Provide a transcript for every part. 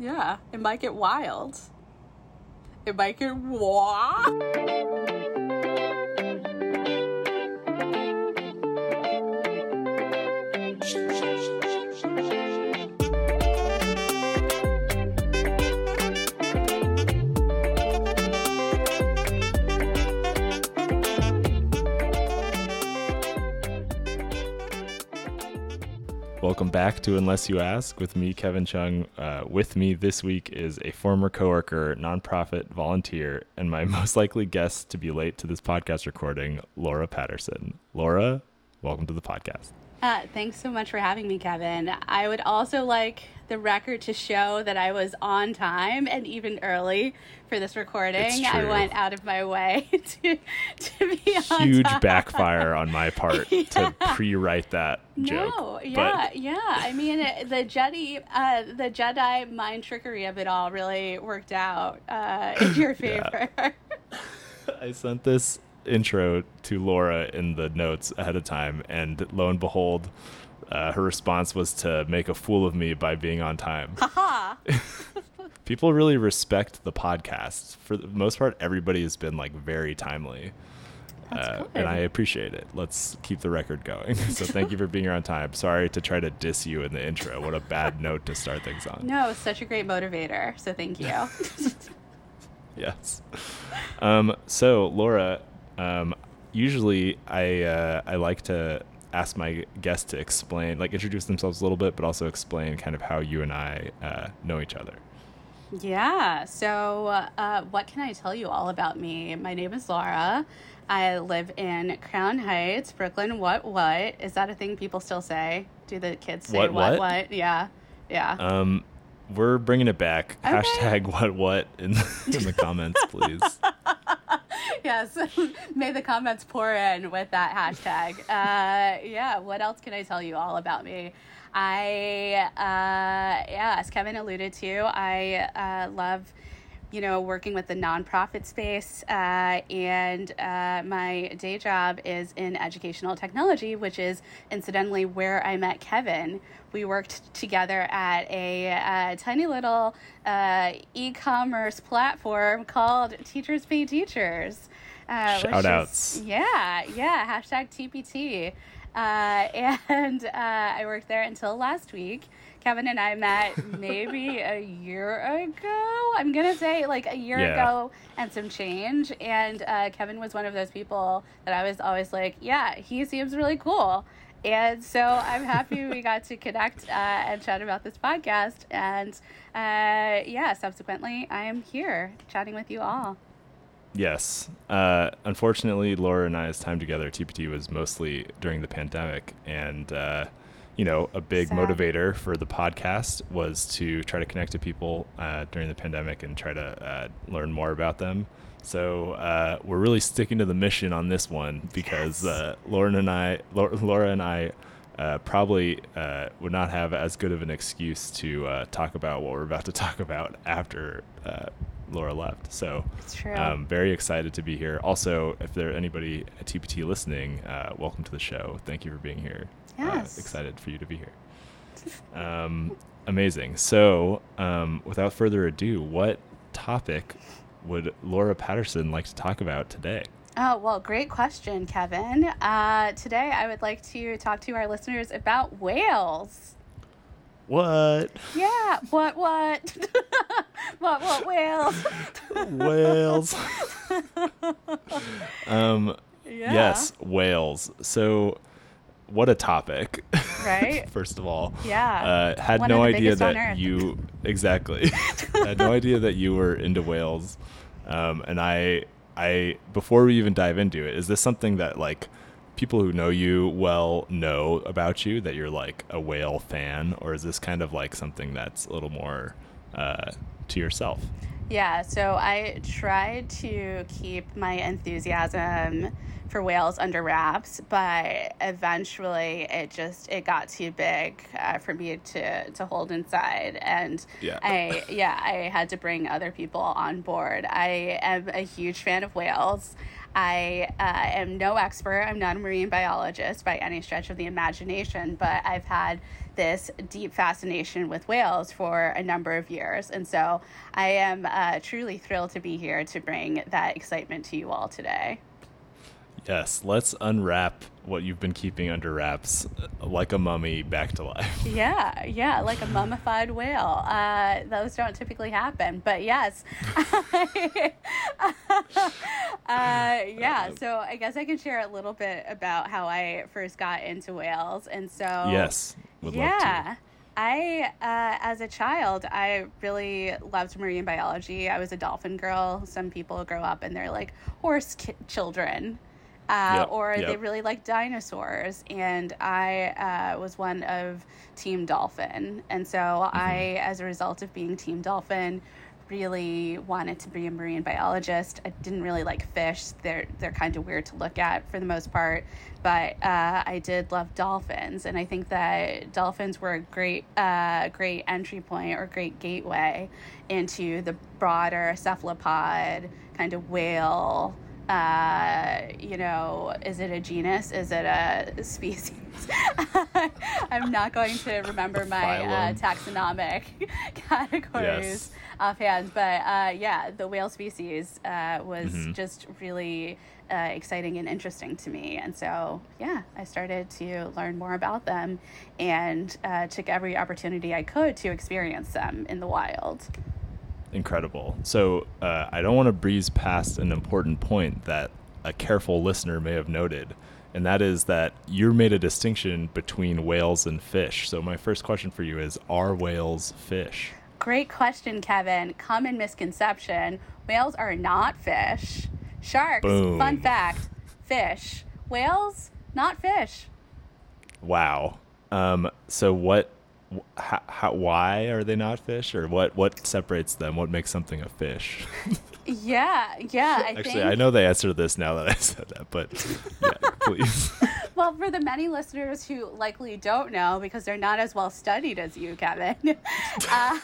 Yeah, it might get wild. It might get wild. Welcome back to Unless You Ask with me, Kevin Chung. Uh, with me this week is a former coworker, nonprofit volunteer, and my most likely guest to be late to this podcast recording, Laura Patterson. Laura, welcome to the podcast. Uh, thanks so much for having me, Kevin. I would also like the record to show that I was on time and even early for this recording. I went out of my way to, to be on Huge time. backfire on my part yeah. to pre-write that joke. No, yeah, but... yeah. I mean, the Jedi, uh, the Jedi mind trickery of it all really worked out uh, in your favor. I sent this intro to Laura in the notes ahead of time, and lo and behold, uh, her response was to make a fool of me by being on time. Haha. People really respect the podcast. For the most part, everybody has been like very timely. Uh, and I appreciate it. Let's keep the record going. so thank you for being here on time. Sorry to try to diss you in the intro. What a bad note to start things on. No, such a great motivator. So thank you. yes. Um, so Laura, um, usually I uh, I like to ask my guests to explain, like introduce themselves a little bit, but also explain kind of how you and I uh, know each other. Yeah. So, uh, what can I tell you all about me? My name is Laura. I live in Crown Heights, Brooklyn. What, what? Is that a thing people still say? Do the kids say what, what, what? what? Yeah. Yeah. Um, we're bringing it back. Okay. Hashtag what, what in, in the comments, please. yes. May the comments pour in with that hashtag. Uh, yeah. What else can I tell you all about me? I, uh, yeah, as Kevin alluded to, I uh, love, you know, working with the nonprofit space. Uh, and uh, my day job is in educational technology, which is incidentally where I met Kevin. We worked together at a, a tiny little uh, e commerce platform called Teachers Pay Teachers. Uh, Shout outs. Is, yeah, yeah. Hashtag TPT. Uh, and uh, I worked there until last week. Kevin and I met maybe a year ago. I'm gonna say like a year yeah. ago and some change. And uh, Kevin was one of those people that I was always like, yeah, he seems really cool. And so I'm happy we got to connect uh, and chat about this podcast. And uh, yeah, subsequently, I am here chatting with you all. Yes. Uh, unfortunately, Laura and I's time together, TPT, was mostly during the pandemic. And, uh, you know, a big Sad. motivator for the podcast was to try to connect to people uh, during the pandemic and try to uh, learn more about them. So uh, we're really sticking to the mission on this one because yes. Uh, Lauren and I, Laura and I, probably would not have as good of an excuse to talk about what we're about to talk about after Laura left. So um, very excited to be here. Also, if there anybody at TPT listening, uh, welcome to the show. Thank you for being here. Uh, yes. Uh, excited for you to be here. Um, amazing. So um, without further ado, what topic would Laura Patterson like to talk about today? Oh, well, great question, Kevin. Uh, today I would like to talk to our listeners about whales. What? Yeah. What? What? what? What? Whales. whales. um. Yeah. Yes, whales. So, what a topic. Right. First of all. Yeah. Uh, had One no idea that you exactly. had no idea that you were into whales, um, and I, I before we even dive into it, is this something that like people who know you well know about you that you're like a whale fan, or is this kind of like something that's a little more uh, to yourself? Yeah, so I tried to keep my enthusiasm for whales under wraps, but eventually it just it got too big uh, for me to to hold inside, and yeah. I yeah I had to bring other people on board. I am a huge fan of whales. I uh, am no expert. I'm not a marine biologist by any stretch of the imagination, but I've had this deep fascination with whales for a number of years. And so I am uh, truly thrilled to be here to bring that excitement to you all today. Yes, let's unwrap what you've been keeping under wraps uh, like a mummy back to life. Yeah, yeah, like a mummified whale. Uh, those don't typically happen, but yes. uh, yeah, so I guess I can share a little bit about how I first got into whales. And so, yes, yeah. I, uh, as a child, I really loved marine biology. I was a dolphin girl. Some people grow up and they're like horse ki- children uh, yep, or yep. they really like dinosaurs. And I uh, was one of Team Dolphin. And so mm-hmm. I, as a result of being Team Dolphin, really wanted to be a marine biologist. I didn't really like fish. They're they're kind of weird to look at for the most part, but uh, I did love dolphins, and I think that dolphins were a great uh, great entry point or great gateway into the broader cephalopod kind of whale uh, you know, is it a genus? Is it a species? I'm not going to remember my uh, taxonomic categories yes. offhand, but uh, yeah, the whale species uh, was mm-hmm. just really uh, exciting and interesting to me. And so, yeah, I started to learn more about them and uh, took every opportunity I could to experience them in the wild incredible. So uh, I don't want to breeze past an important point that a careful listener may have noted, and that is that you made a distinction between whales and fish. So my first question for you is: Are whales fish? Great question, Kevin. Common misconception: whales are not fish. Sharks. Boom. Fun fact: fish. Whales, not fish. Wow. Um, so what how, how, why are they not fish? Or what what separates them? What makes something a fish? Yeah yeah I actually think... i know the answer to this now that i said that but yeah please. Well for the many listeners who likely don't know because they're not as well studied as you kevin uh, uh,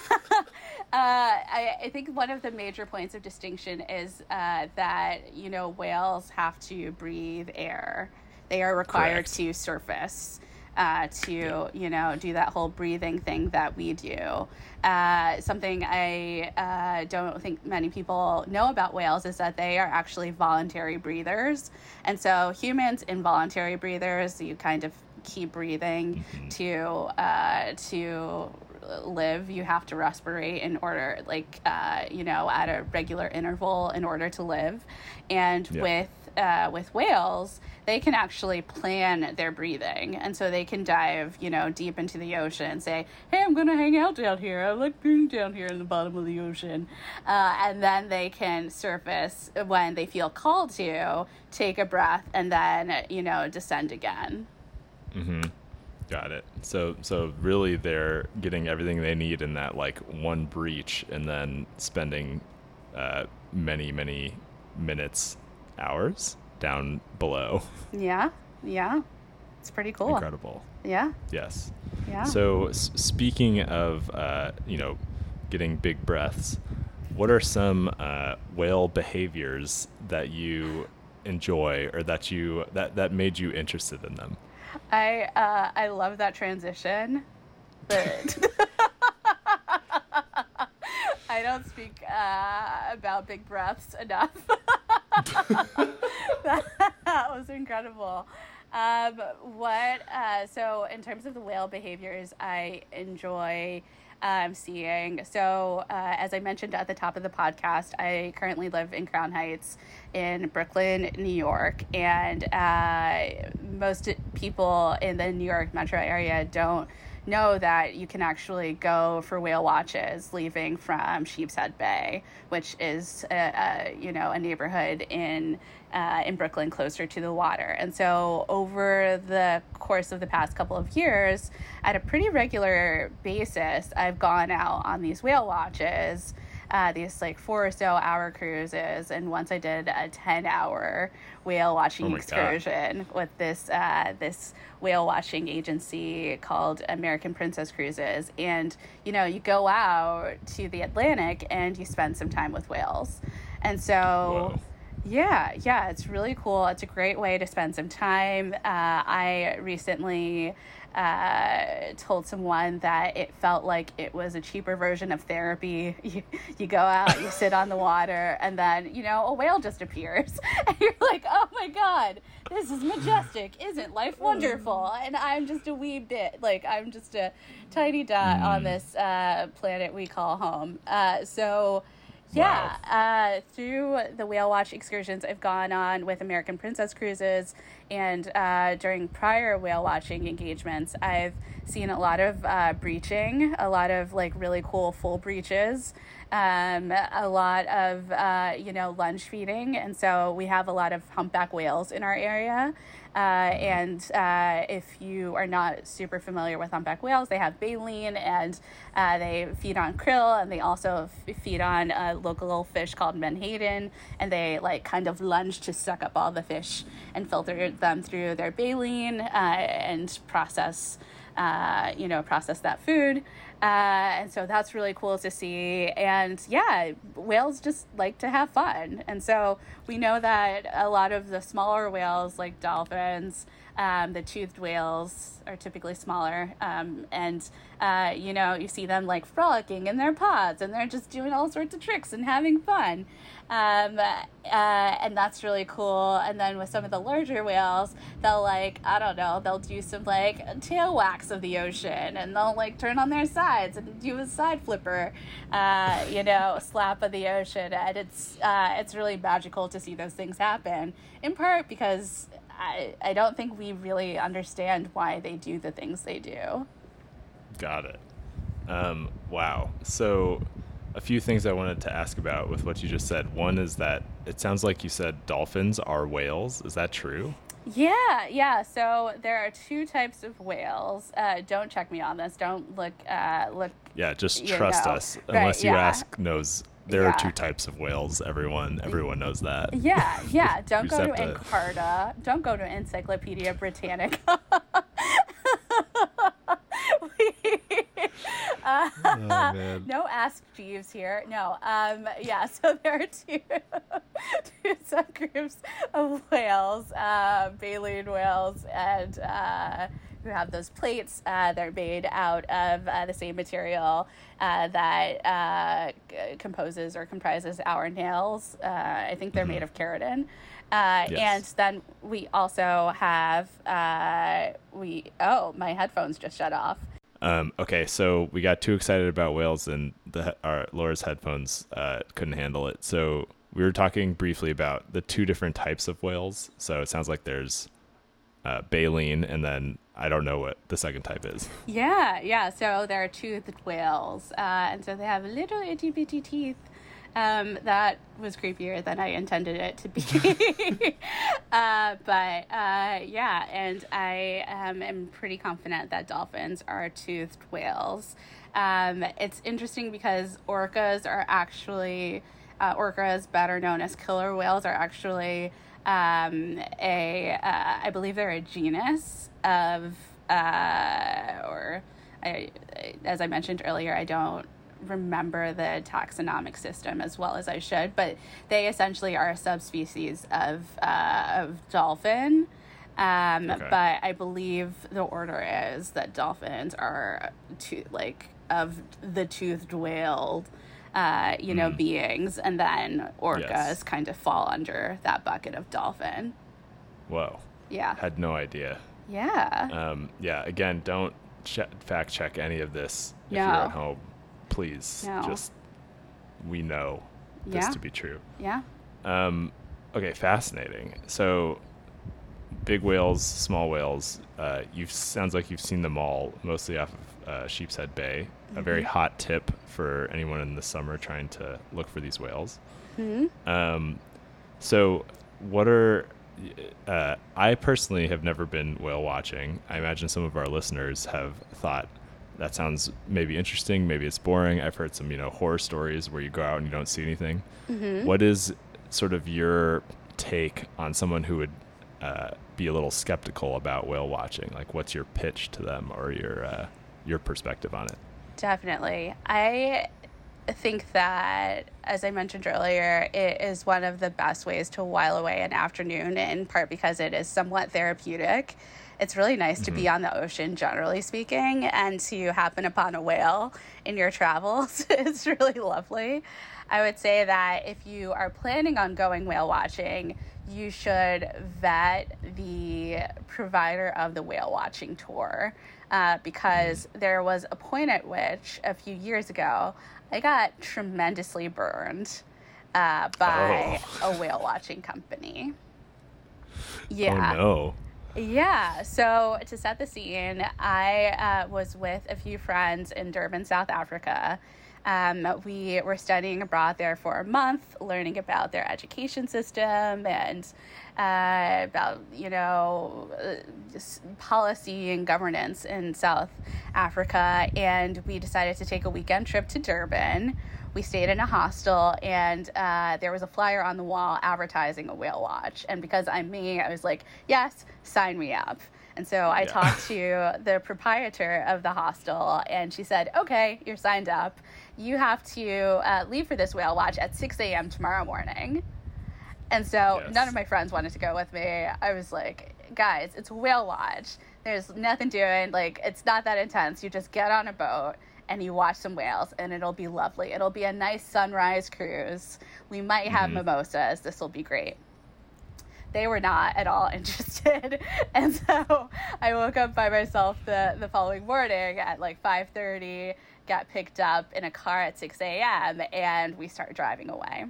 I, I, think one of the major points of distinction is uh, that you know whales have to breathe air. They are required Correct. to surface uh, to you know do that whole breathing thing that we do. Uh, something I uh, don't think many people know about whales is that they are actually voluntary breathers, and so humans involuntary breathers. You kind of keep breathing mm-hmm. to uh, to live you have to respirate in order like uh, you know at a regular interval in order to live and yeah. with uh, with whales, they can actually plan their breathing, and so they can dive, you know, deep into the ocean and say, "Hey, I'm gonna hang out down here. I like being down here in the bottom of the ocean," uh, and then they can surface when they feel called to, take a breath, and then you know descend again. Mm-hmm. Got it. So so really, they're getting everything they need in that like one breach, and then spending uh, many many minutes hours down below. Yeah, yeah. It's pretty cool. Incredible. Yeah. Yes. Yeah. So, s- speaking of, uh, you know, getting big breaths, what are some uh, whale behaviors that you enjoy or that you that that made you interested in them? I uh, I love that transition, but I don't speak uh, about big breaths enough. That, was incredible. Um, what, uh, so in terms of the whale behaviors, I enjoy um, seeing. So, uh, as I mentioned at the top of the podcast, I currently live in Crown Heights in Brooklyn, New York. And uh, most people in the New York metro area don't know that you can actually go for whale watches leaving from Sheepshead Bay, which is a, a you know a neighborhood in uh, in Brooklyn closer to the water. And so over the course of the past couple of years, at a pretty regular basis, I've gone out on these whale watches uh, these like four or so hour cruises, and once I did a ten hour whale watching oh excursion God. with this uh, this whale watching agency called American Princess Cruises, and you know you go out to the Atlantic and you spend some time with whales, and so. Whoa Yeah, yeah, it's really cool. It's a great way to spend some time. Uh, I recently uh, told someone that it felt like it was a cheaper version of therapy. You, you go out, you sit on the water, and then, you know, a whale just appears. And you're like, oh my God, this is majestic. Isn't life wonderful? And I'm just a wee bit, like, I'm just a tiny dot on this uh, planet we call home. Uh, so, yeah, wow. uh, through the whale watch excursions I've gone on with American Princess Cruises, and uh, during prior whale watching engagements, I've seen a lot of uh, breaching, a lot of like really cool full breaches, um, a lot of uh, you know lunge feeding, and so we have a lot of humpback whales in our area. Uh, and uh, if you are not super familiar with humpback whales, they have baleen and uh, they feed on krill and they also f- feed on a local fish called menhaden. And they like kind of lunge to suck up all the fish and filter them through their baleen uh, and process, uh, you know, process that food. Uh, and so that's really cool to see. And yeah, whales just like to have fun. And so we know that a lot of the smaller whales, like dolphins, um, the toothed whales are typically smaller. Um, and, uh, you know, you see them like frolicking in their pods and they're just doing all sorts of tricks and having fun. Um, uh, and that's really cool. And then with some of the larger whales, they'll like, I don't know, they'll do some like tail wax of the ocean and they'll like turn on their sides and do a side flipper, uh, you know, slap of the ocean. And it's, uh, it's really magical to see those things happen in part because I, I don't think we really understand why they do the things they do. Got it. Um, wow. So a few things I wanted to ask about with what you just said. One is that it sounds like you said dolphins are whales. Is that true? Yeah, yeah. So there are two types of whales. Uh, don't check me on this. Don't look. Uh, look. Yeah, just trust know. us. Right, Unless you yeah. ask knows there yeah. are two types of whales. Everyone, everyone knows that. Yeah, yeah. Don't go to, to Encarta. Don't go to Encyclopedia Britannica. Uh, oh, no Ask Jeeves here. No. Um, yeah, so there are two, two subgroups of whales, uh, baleen whales, and uh, who have those plates. Uh, they're made out of uh, the same material uh, that uh, g- composes or comprises our nails. Uh, I think they're mm-hmm. made of keratin. Uh, yes. And then we also have uh, we oh my headphones just shut off. Um, okay, so we got too excited about whales, and the our Laura's headphones uh, couldn't handle it. So we were talking briefly about the two different types of whales. So it sounds like there's uh, baleen, and then I don't know what the second type is. Yeah, yeah. So there are toothed whales, uh, and so they have little itty bitty teeth um, that was creepier than I intended it to be. uh, but uh, yeah, and I um, am pretty confident that dolphins are toothed whales. Um, it's interesting because orcas are actually, uh, orcas, better known as killer whales, are actually um, a, uh, I believe they're a genus of, uh, or I, as I mentioned earlier, I don't remember the taxonomic system as well as I should, but they essentially are a subspecies of uh, of dolphin. Um, okay. But I believe the order is that dolphins are to, like of the toothed whale, uh, you know, mm. beings, and then orcas yes. kind of fall under that bucket of dolphin. Whoa. Yeah. Had no idea. Yeah. Um, yeah. Again, don't fact check any of this if no. you're at home please no. just we know this to be true. Yeah. Um, okay, fascinating. So, big whales, small whales. Uh, you sounds like you've seen them all, mostly off of uh, Sheepshead Bay. Mm-hmm. A very mm-hmm. hot tip for anyone in the summer trying to look for these whales. Mm-hmm. Um, so, what are uh, I personally have never been whale watching. I imagine some of our listeners have thought that sounds maybe interesting, maybe it's boring. I've heard some, you know, horror stories where you go out and you don't see anything. Mm-hmm. What is sort of your take on someone who would uh, be a little skeptical about whale watching? Like, what's your pitch to them or your uh, your perspective on it? Definitely, I think that, as I mentioned earlier, it is one of the best ways to while away an afternoon, in part because it is somewhat therapeutic. It's really nice mm-hmm. to be mm-hmm. on the ocean, generally speaking, and to happen upon a whale in your travels is really lovely. I would say that if you are planning on going whale watching, you should vet the provider of the whale watching tour uh, because mm-hmm. there was a point at which a few years ago I got tremendously burned uh, by oh. a whale watching company. Yeah. Oh no. Yeah. So to set the scene, I uh, was with a few friends in Durban, South Africa. Um, we were studying abroad there for a month, learning about their education system and uh, about you know uh, policy and governance in South Africa. And we decided to take a weekend trip to Durban. We stayed in a hostel, and uh, there was a flyer on the wall advertising a whale watch. And because I'm me, I was like, "Yes, sign me up." And so I yeah. talked to the proprietor of the hostel, and she said, Okay, you're signed up. You have to uh, leave for this whale watch at 6 a.m. tomorrow morning. And so yes. none of my friends wanted to go with me. I was like, Guys, it's whale watch. There's nothing doing. Like, it's not that intense. You just get on a boat and you watch some whales, and it'll be lovely. It'll be a nice sunrise cruise. We might have mm-hmm. mimosas. This will be great they were not at all interested. and so I woke up by myself the, the following morning at like 5.30, got picked up in a car at 6 a.m., and we start driving away.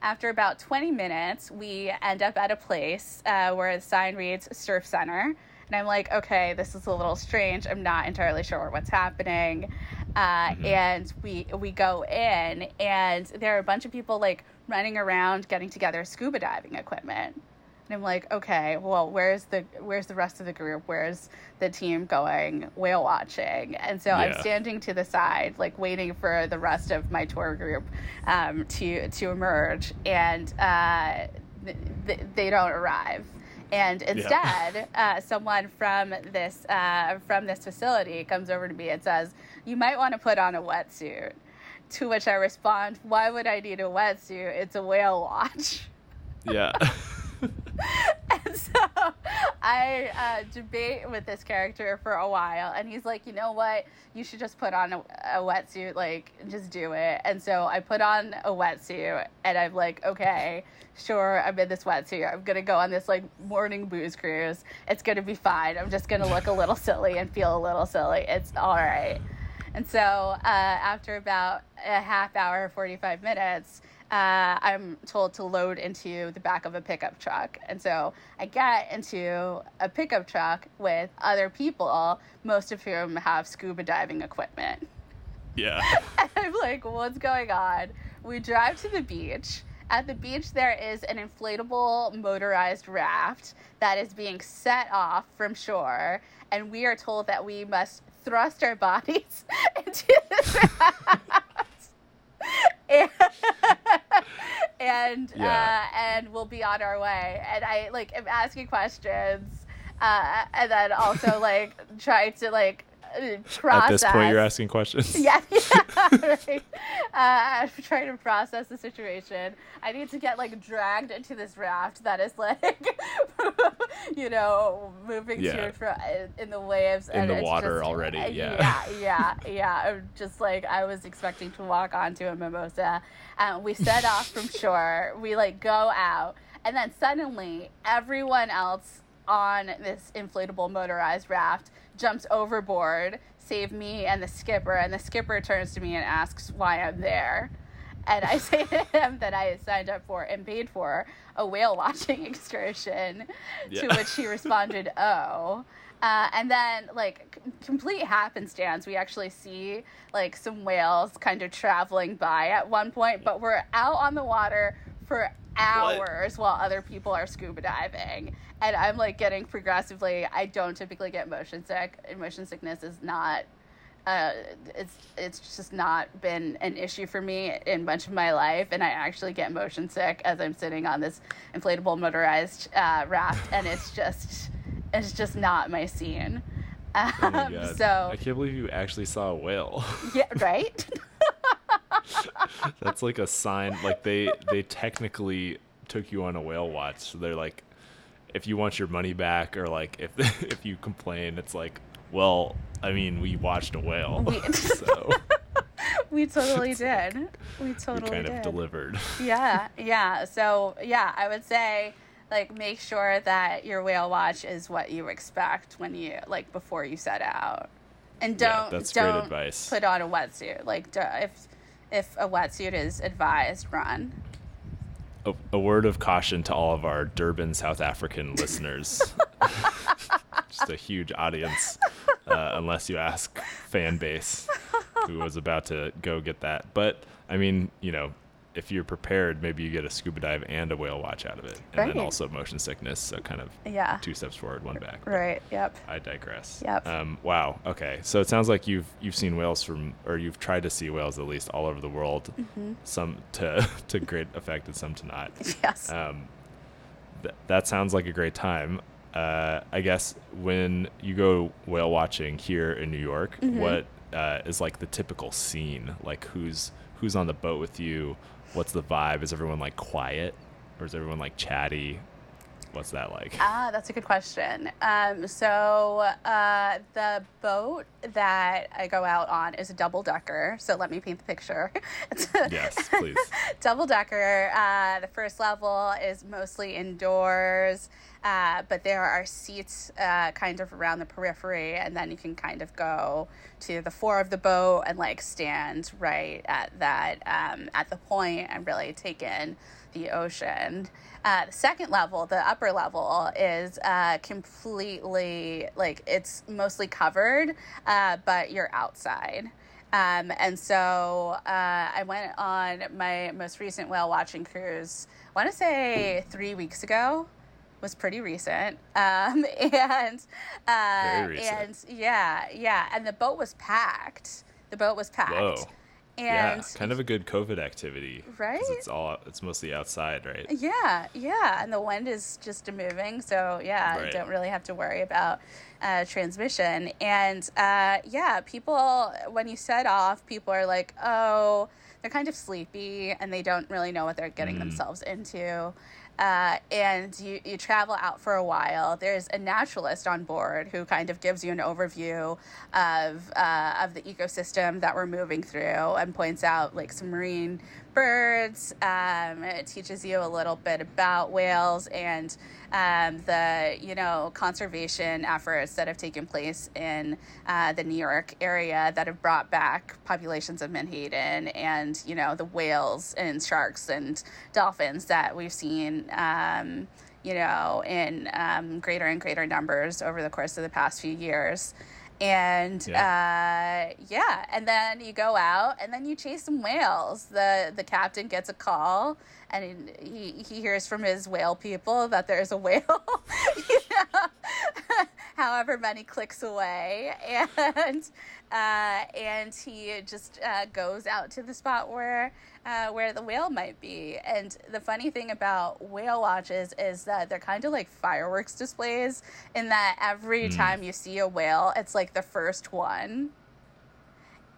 After about 20 minutes, we end up at a place uh, where the sign reads Surf Center. And I'm like, okay, this is a little strange. I'm not entirely sure what's happening. Uh, mm-hmm. And we we go in, and there are a bunch of people like running around getting together scuba diving equipment. And I'm like, okay, well, where's the where's the rest of the group? Where's the team going whale watching? And so yeah. I'm standing to the side, like waiting for the rest of my tour group um, to to emerge, and uh, th- they don't arrive. And instead, yeah. uh, someone from this uh, from this facility comes over to me and says, "You might want to put on a wetsuit." To which I respond, Why would I need a wetsuit? It's a whale watch. Yeah. and so I uh, debate with this character for a while, and he's like, you know what? You should just put on a, a, wetsuit, like, just do it. And so I put on a wetsuit, and I'm like, okay, sure, I'm in this wetsuit. I'm gonna go on this like morning booze cruise. It's gonna be fine. I'm just gonna look a little silly and feel a little silly. It's all right. And so uh, after about a half hour, 45 minutes, uh, I'm told to load into the back of a pickup truck. And so I get into a pickup truck with other people, most of whom have scuba diving equipment. Yeah. and I'm like, what's going on? We drive to the beach. At the beach, there is an inflatable motorized raft that is being set off from shore, and we are told that we must thrust our bodies into this raft. And and, yeah. uh, and we'll be on our way. And I like am asking questions, uh, and then also like trying to like process. At this point, you're asking questions. Yeah, yeah right. uh, I'm trying to process the situation. I need to get like dragged into this raft that is like, you know, moving yeah. to and fro in the waves in the water just, already. Uh, yeah, yeah, yeah, yeah. I'm just like I was expecting to walk onto a mimosa. and we set off from shore. We like go out, and then suddenly everyone else on this inflatable motorized raft jumps overboard, save me and the skipper. And the skipper turns to me and asks why I'm there. And I say to him that I had signed up for and paid for a whale watching excursion, yeah. to which he responded, oh. Uh, and then, like, c- complete happenstance, we actually see, like, some whales kind of traveling by at one point, but we're out on the water for hours what? while other people are scuba diving and i'm like getting progressively i don't typically get motion sick and motion sickness is not uh, it's it's just not been an issue for me in much of my life, and I actually get motion sick as I'm sitting on this inflatable motorized uh, raft, and it's just it's just not my scene. Um, oh my um, so I can't believe you actually saw a whale. yeah, right. That's like a sign. Like they they technically took you on a whale watch. So they're like, if you want your money back or like if if you complain, it's like, well, I mean, we watched a whale, We- so we totally did. We we totally kind did. of delivered. yeah, yeah. So yeah, I would say like make sure that your whale watch is what you expect when you like before you set out, and don't Yeah, don't advice. put on a wetsuit. Like if if a wetsuit is advised, run. A, a word of caution to all of our Durban, South African listeners. Just a huge audience, uh, unless you ask fan base, who was about to go get that. But I mean, you know, if you're prepared, maybe you get a scuba dive and a whale watch out of it, and Right. then also motion sickness. So kind of Yeah. two steps forward, one back. Right. Yep. I digress. Yep. Um, wow. Okay. So it sounds like you've you've seen whales from, or you've tried to see whales at least all over the world. Mm-hmm. Some to to great effect and some to not. Yes. Um, th- that sounds like a great time. Uh, I guess when you go whale watching here in New York, Mm-hmm. what uh, is like the typical scene? Like who's who's on the boat with you? What's the vibe? Is everyone like quiet, or is everyone like chatty? What's that like? Ah, that's a good question. Um, so uh, the boat that I go out on is a double decker. So let me paint the picture. Yes, please. double decker. Uh, the first level is mostly indoors, uh, but there are seats uh, kind of around the periphery, and then you can kind of go to the fore of the boat and like stand right at that um, at the point and really take in the ocean. Uh, the second level, the upper level, is uh, completely like it's mostly covered, uh, but you're outside. Um, and so uh, I went on my most recent whale watching cruise. I want to say three weeks ago. Was pretty recent, um, and uh, recent. and yeah, yeah, and the boat was packed. The boat was packed. Whoa. And yeah, kind of a good COVID activity, Right? It's all it's mostly outside, right? Yeah, yeah, and the wind is just moving, so yeah, you Right. don't really have to worry about uh, transmission. And uh, yeah, people when you set off, people are like, oh, they're kind of sleepy and they don't really know what they're getting themselves into. Uh, and you, you travel out for a while. There's a naturalist on board who kind of gives you an overview of uh, of the ecosystem that we're moving through and points out like some marine birds. Um, it teaches you a little bit about whales and um, the you know conservation efforts that have taken place in uh, the New York area that have brought back populations of menhaden and you know the whales and sharks and dolphins that we've seen. Um, you know, in um, greater and greater numbers over the course of the past few years. And uh, yeah, and then you go out and then you chase some whales. The the captain gets a call and he, he hears from his whale people that there's a whale, you know, however many clicks away, and uh, and he just uh, goes out to the spot where uh, where the whale might be. And the funny thing about whale watches is that they're kind of like fireworks displays in that every time you see a whale, it's like the first one.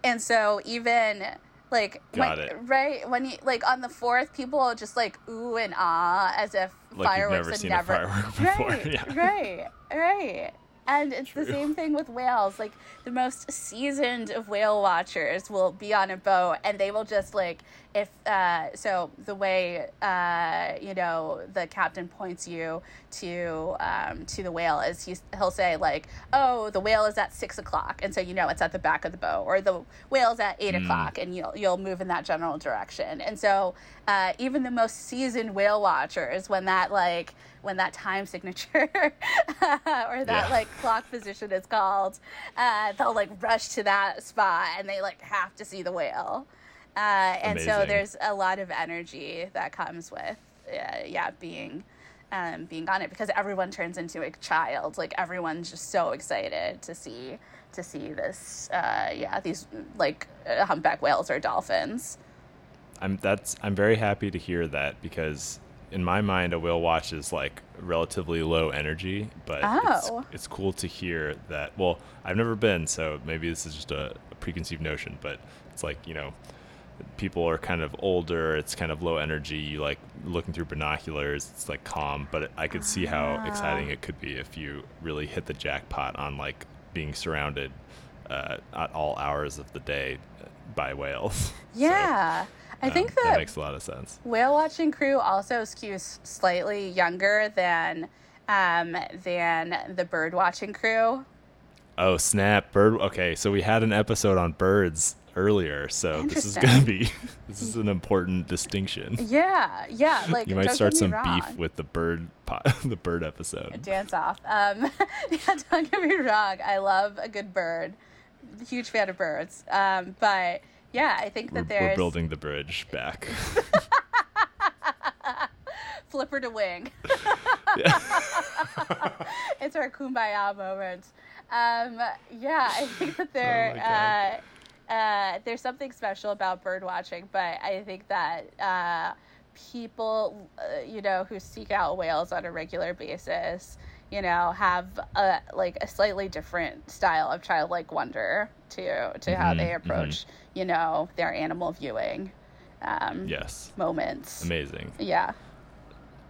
And so even like Got when, it. right when you like on the fourth, people just like ooh and ah as if Like fireworks never had seen a never firework before. right Yeah. right right. And it's the same thing with whales. Like the most seasoned of whale watchers will be on a boat and they will just like if uh, so the way uh, you know the captain points you to um, to the whale is he's, he'll say like oh the whale is at six o'clock and so you know it's at the back of the boat or the whale's at eight o'clock and you'll you'll move in that general direction. And so uh, even the most seasoned whale watchers when that like when that time signature or that Yeah. like clock position is called uh, they'll like rush to that spot and they like have to see the whale uh, and so there's a lot of energy that comes with uh, yeah being um, being on it because everyone turns into a child like everyone's just so excited to see to see this uh, yeah these like uh, humpback whales or dolphins I'm that's I'm very happy to hear that because in my mind a whale watch is like relatively low energy, but Oh. it's, it's cool to hear that. Well, I've never been, so maybe this is just a, a preconceived notion, but it's like you know, people are kind of older. It's kind of low energy. You like looking through binoculars. It's like calm, but I could see how Ah. exciting it could be if you really hit the jackpot on like being surrounded uh, at all hours of the day by whales. So, Yeah. I um, think that that makes a lot of sense. whale watching crew also skews slightly younger than um, than the bird watching crew. Oh snap! Bird. Okay, so we had an episode on birds earlier, so this is gonna be this is an important distinction. Yeah, yeah. Like you might start some wrong. beef with the bird po- the bird episode. dance off. Um, yeah, don't get me wrong. I love a good bird. Huge fan of birds. Um, but yeah, I think that there's we're building the bridge back. flipper to wing. it's our kumbaya moment. Um, yeah, I think that there Oh my uh, there's something special about bird watching, but I think that uh, people, uh, you know, who seek out whales on a regular basis, you know, have a like a slightly different style of childlike wonder to to how Mhm, they mhm. approach, you know, their animal viewing um, yes, moments. amazing, Yeah.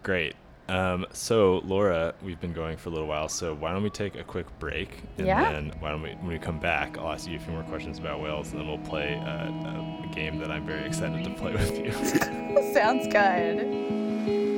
great. Um, so Laura, we've been going for a little while, so why don't we take a quick break, and Yeah. then why don't we, when we come back, I'll ask you a few more questions about whales, and then we'll play a, a game that I'm very excited to play with you. Sounds good.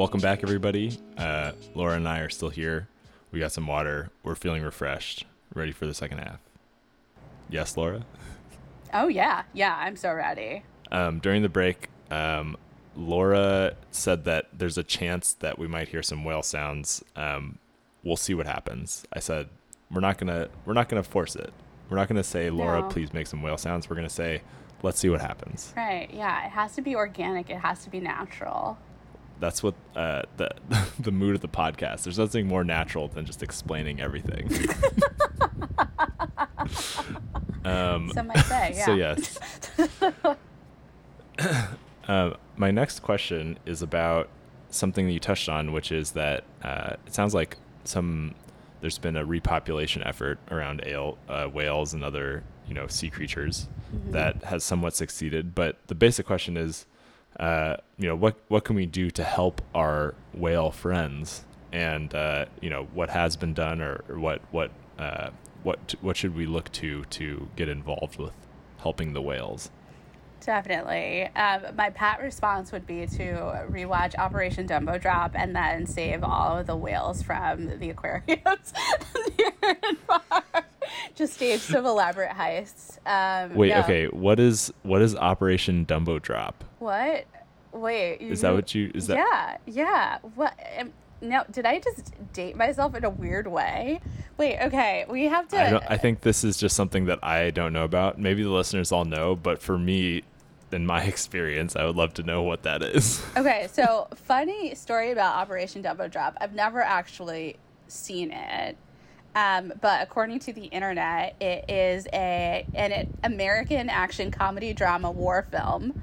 Welcome back, everybody. Uh, Laura and I are still here. We got some water. We're feeling refreshed. Ready for the second half. Yes, Laura. Oh yeah, yeah. I'm so ready. Um, during the break, um, Laura said that there's a chance that we might hear some whale sounds. Um, we'll see what happens. I said we're not gonna we're not gonna force it. We're not gonna say Laura, No. please make some whale sounds. We're gonna say let's see what happens. Right. Yeah. It has to be organic. It has to be natural. That's what uh, the the mood of the podcast. There's nothing more natural than just explaining everything. um, Some might say. Yeah. So yes. uh, my next question is about something that you touched on, which is that uh, it sounds like some there's been a repopulation effort around ale, uh, whales and other you know sea creatures Mm-hmm. that has somewhat succeeded. But the basic question is, uh, you know, what what can we do to help our whale friends, and uh, you know what has been done, or, or what what uh, what what should we look to to get involved with helping the whales? Definitely. Um, my pat response would be to rewatch Operation Dumbo Drop and then save all of the whales from the aquariums near and far. Just stage some elaborate heists. Um, Wait, no. okay, what is what is Operation Dumbo Drop? What? Wait. Is that what you is that yeah, yeah. What? Um, no, did I just date myself in a weird way? Wait, okay. We have to. I, I think this is just something that I don't know about. Maybe the listeners all know, but for me, in my experience, I would love to know what that is. Okay, so funny story about Operation Dumbo Drop. I've never actually seen it, um, but according to the internet, it is a an American action comedy drama war film.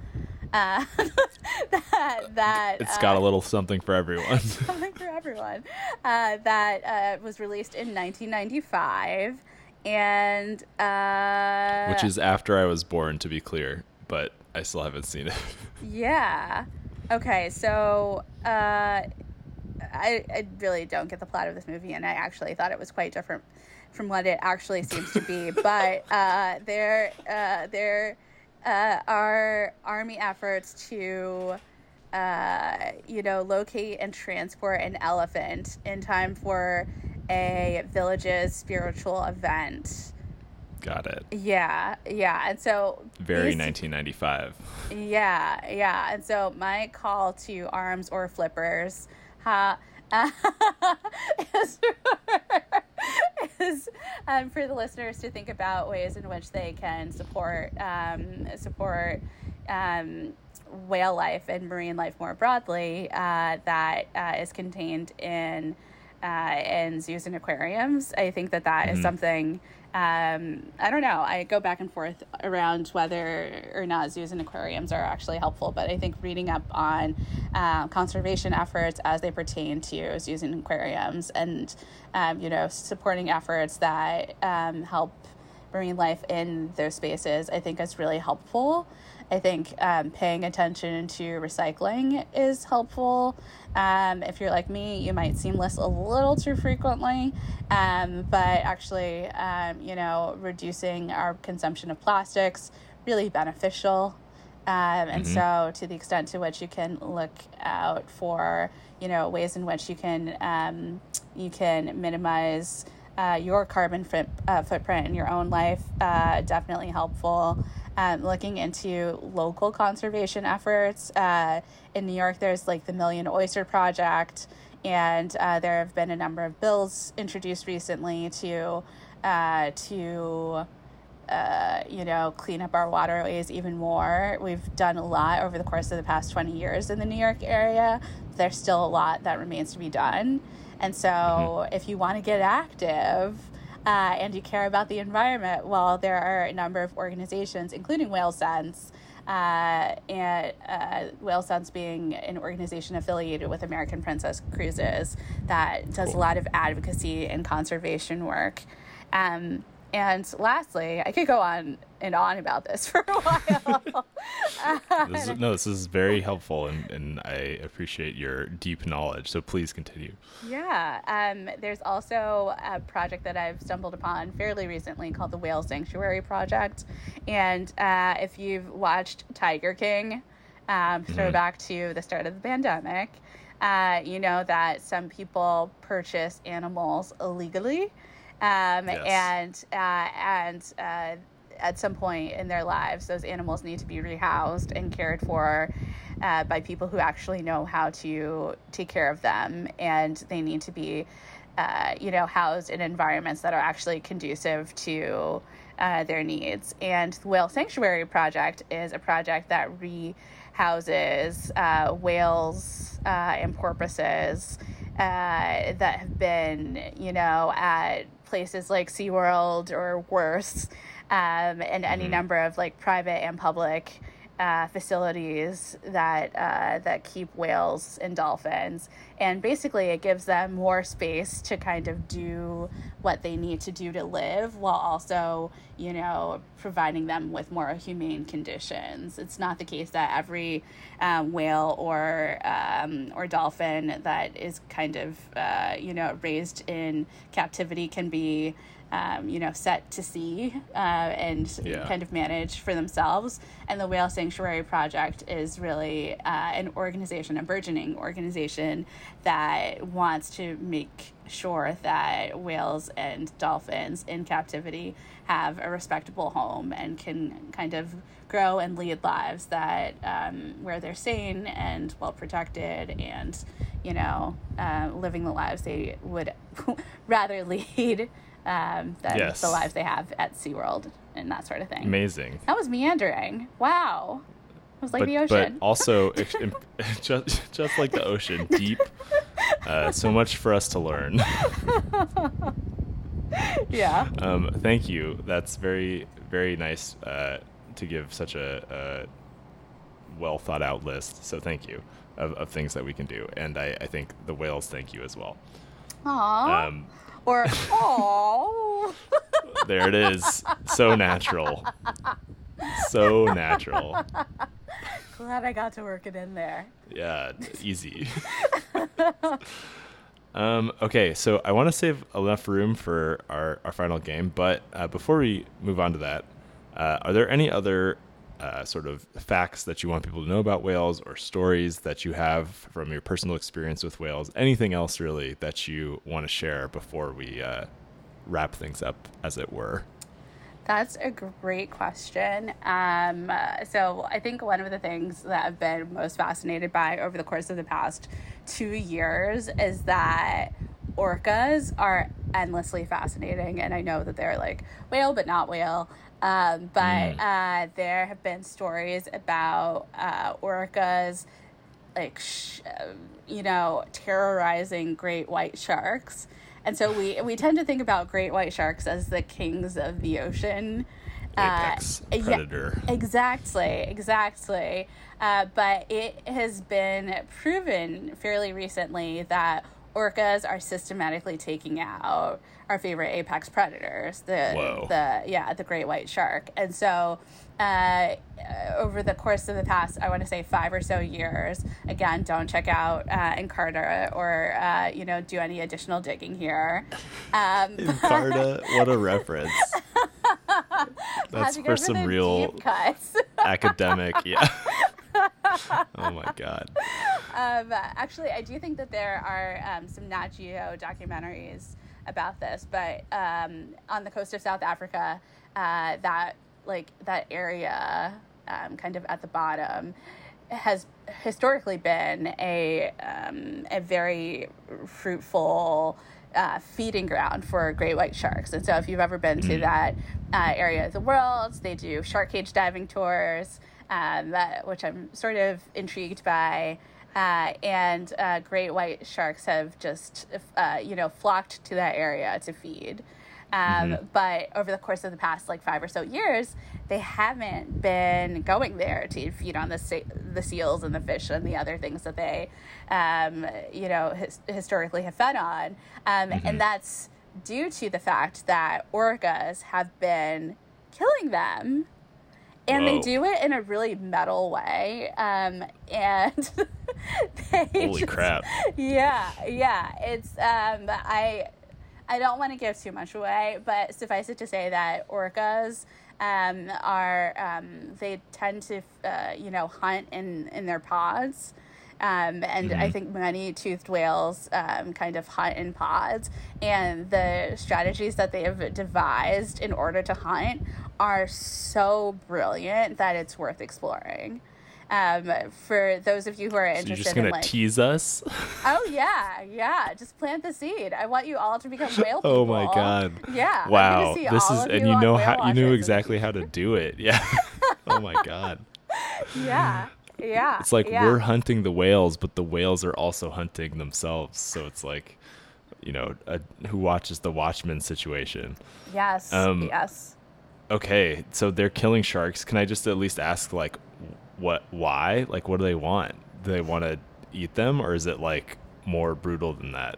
Uh, that that It's got uh, a little something for everyone. something for everyone. Uh, that uh, was released in 1995, and uh, Which is after I was born, to be clear, but I still haven't seen it. Yeah. Okay, so uh, I, I really don't get the plot of this movie, and I actually thought it was quite different from what it actually seems to be. but uh, there, uh, there uh, are army efforts to, uh, you know, locate and transport an elephant in time for a village's spiritual event. Got it. Yeah, yeah, and so Very these- 1995. yeah, yeah. And so my call to arms or flippers ha, is, is um, for the listeners to think about ways in which they can support um, support um, whale life and marine life more broadly uh, that uh, is contained in uh, in zoos and aquariums. I think that that is Mhm. something. Um, I don't know. I go back and forth around whether or not zoos and aquariums are actually helpful, but I think reading up on uh, conservation efforts as they pertain to zoos and aquariums, and um, you know, supporting efforts that um, help marine life in those spaces, I think is really helpful. I think um, paying attention to recycling is helpful. Um, if you're like me, you might seam list a little too frequently, um, but actually, um, you know, reducing our consumption of plastics really beneficial. Um, and Mhm. so, to the extent to which you can look out for, you know, ways in which you can um, you can minimize uh, your carbon uh, footprint in your own life, uh, definitely helpful. Um, looking into local conservation efforts. Uh, in New York, there's like the Billion Oyster Project, and uh, there have been a number of bills introduced recently to uh, to uh, you know, clean up our waterways even more. We've done a lot over the course of the past 20 years in the New York area. There's still a lot that remains to be done. And so, if you want to get active uh, and you care about the environment, well, there are a number of organizations, including Whale Sense, uh, and uh, Whale Sense being an organization affiliated with American Princess Cruises that does a lot of advocacy and conservation work. Um, and lastly, I could go on and on about this for a while. This is, no, this is very helpful, and, and I appreciate your deep knowledge. So please continue. Yeah. Um, there's also a project that I've stumbled upon fairly recently called the Whale Sanctuary Project. And uh, if you've watched Tiger King, um, throw Mhm. back to the start of the pandemic, uh, you know that some people purchase animals illegally. Um, Yes. And, uh, and uh, at some point in their lives, those animals need to be rehoused and cared for uh, by people who actually know how to take care of them, and they need to be, uh, you know, housed in environments that are actually conducive to uh, their needs. And the Whale Sanctuary Project is a project that rehouses uh, whales uh, and porpoises uh, that have been, you know, at places like SeaWorld or worse, um, and any Mhm. number of like private and public uh, facilities that uh, that keep whales and dolphins, and basically it gives them more space to kind of do what they need to do to live, while also you know providing them with more humane conditions. It's not the case that every um, whale or um, or dolphin that is kind of uh, you know raised in captivity can be um, you know, set to sea uh, and Yeah. kind of manage for themselves. And the Whale Sanctuary Project is really uh, an organization, a burgeoning organization that wants to make sure that whales and dolphins in captivity have a respectable home and can kind of grow and lead lives that um, where they're sane and well protected and you know uh, living the lives they would rather lead um, than Yes. the lives they have at SeaWorld and that sort of thing. Amazing. That was meandering. Wow. It was like but, the but ocean. also just, just like the ocean, deep. Uh, so much for us to learn. yeah. Um, thank you. That's very, very nice uh, to give such a, a well thought out list. So thank you of, of things that we can do. And I, I think the whales thank you as well. Aww. Um, or oh. there it is. So natural. So natural. Glad I got to work it in there. Yeah, easy. um, okay, so I want to save enough room for our, our final game, but uh, before we move on to that, uh, are there any other uh, sort of facts that you want people to know about whales or stories that you have from your personal experience with whales? Anything else really that you want to share before we uh, wrap things up, as it were? That's a great question. Um, so, I think one of the things that I've been most fascinated by over the course of the past two years is that orcas are endlessly fascinating. And I know that they're like whale, but not whale. Um, but Mm. uh, there have been stories about uh, orcas like sh- uh, you know terrorizing great white sharks. And so we we tend to think about great white sharks as the kings of the ocean. Apex uh, predator. yeah, exactly exactly. Uh, but it has been proven fairly recently that orcas are systematically taking out our favorite apex predators the Whoa. the yeah the great white shark and so uh, over the course of the past, I want to say five or so years. Again, don't check out uh, Encarta or uh, you know do any additional digging here. Um, Encarta, what a reference! That's for some real cuts. academic, yeah. oh my god. Um, actually, I do think that there are um, some Nat Geo documentaries about this, but um, on the coast of South Africa, uh, that like that area, um, kind of at the bottom, has historically been a um, a very fruitful uh, feeding ground for great white sharks. And so, if you've ever been to mm. that uh, area of the world, they do shark cage diving tours, um, that, which I'm sort of intrigued by. Uh, and uh, great white sharks have just, uh, you know, flocked to that area to feed. Um, mm-hmm. But over the course of the past like five or so years, they haven't been going there to feed on the the seals and the fish and the other things that they, um, you know, his- historically have fed on, um, mm-hmm. and that's due to the fact that orcas have been killing them. And Whoa. they do it in a really metal way. Um, and Holy just, crap. Yeah, yeah. It's um I I don't want to give too much away, but suffice it to say that orcas um, are um, they tend to uh, you know hunt in in their pods. Um, and mm-hmm. I think many toothed whales um, kind of hunt in pods, and the strategies that they have devised in order to hunt are so brilliant that it's worth exploring. Um, for those of you who are interested, so you're just gonna in, like, tease us. oh yeah, yeah. Just plant the seed. I want you all to become whale people. Oh my god. Yeah. Wow. This is, and you know how you knew exactly how to do it. Yeah. oh my god. Yeah. Yeah. It's like yeah. we're hunting the whales, but the whales are also hunting themselves. So it's like, you know, a, who watches the Watchmen situation. Yes. Um, yes. Okay, so they're killing sharks. Can I just at least ask, like, what why? Like what do they want? Do they want to eat them or is it like more brutal than that?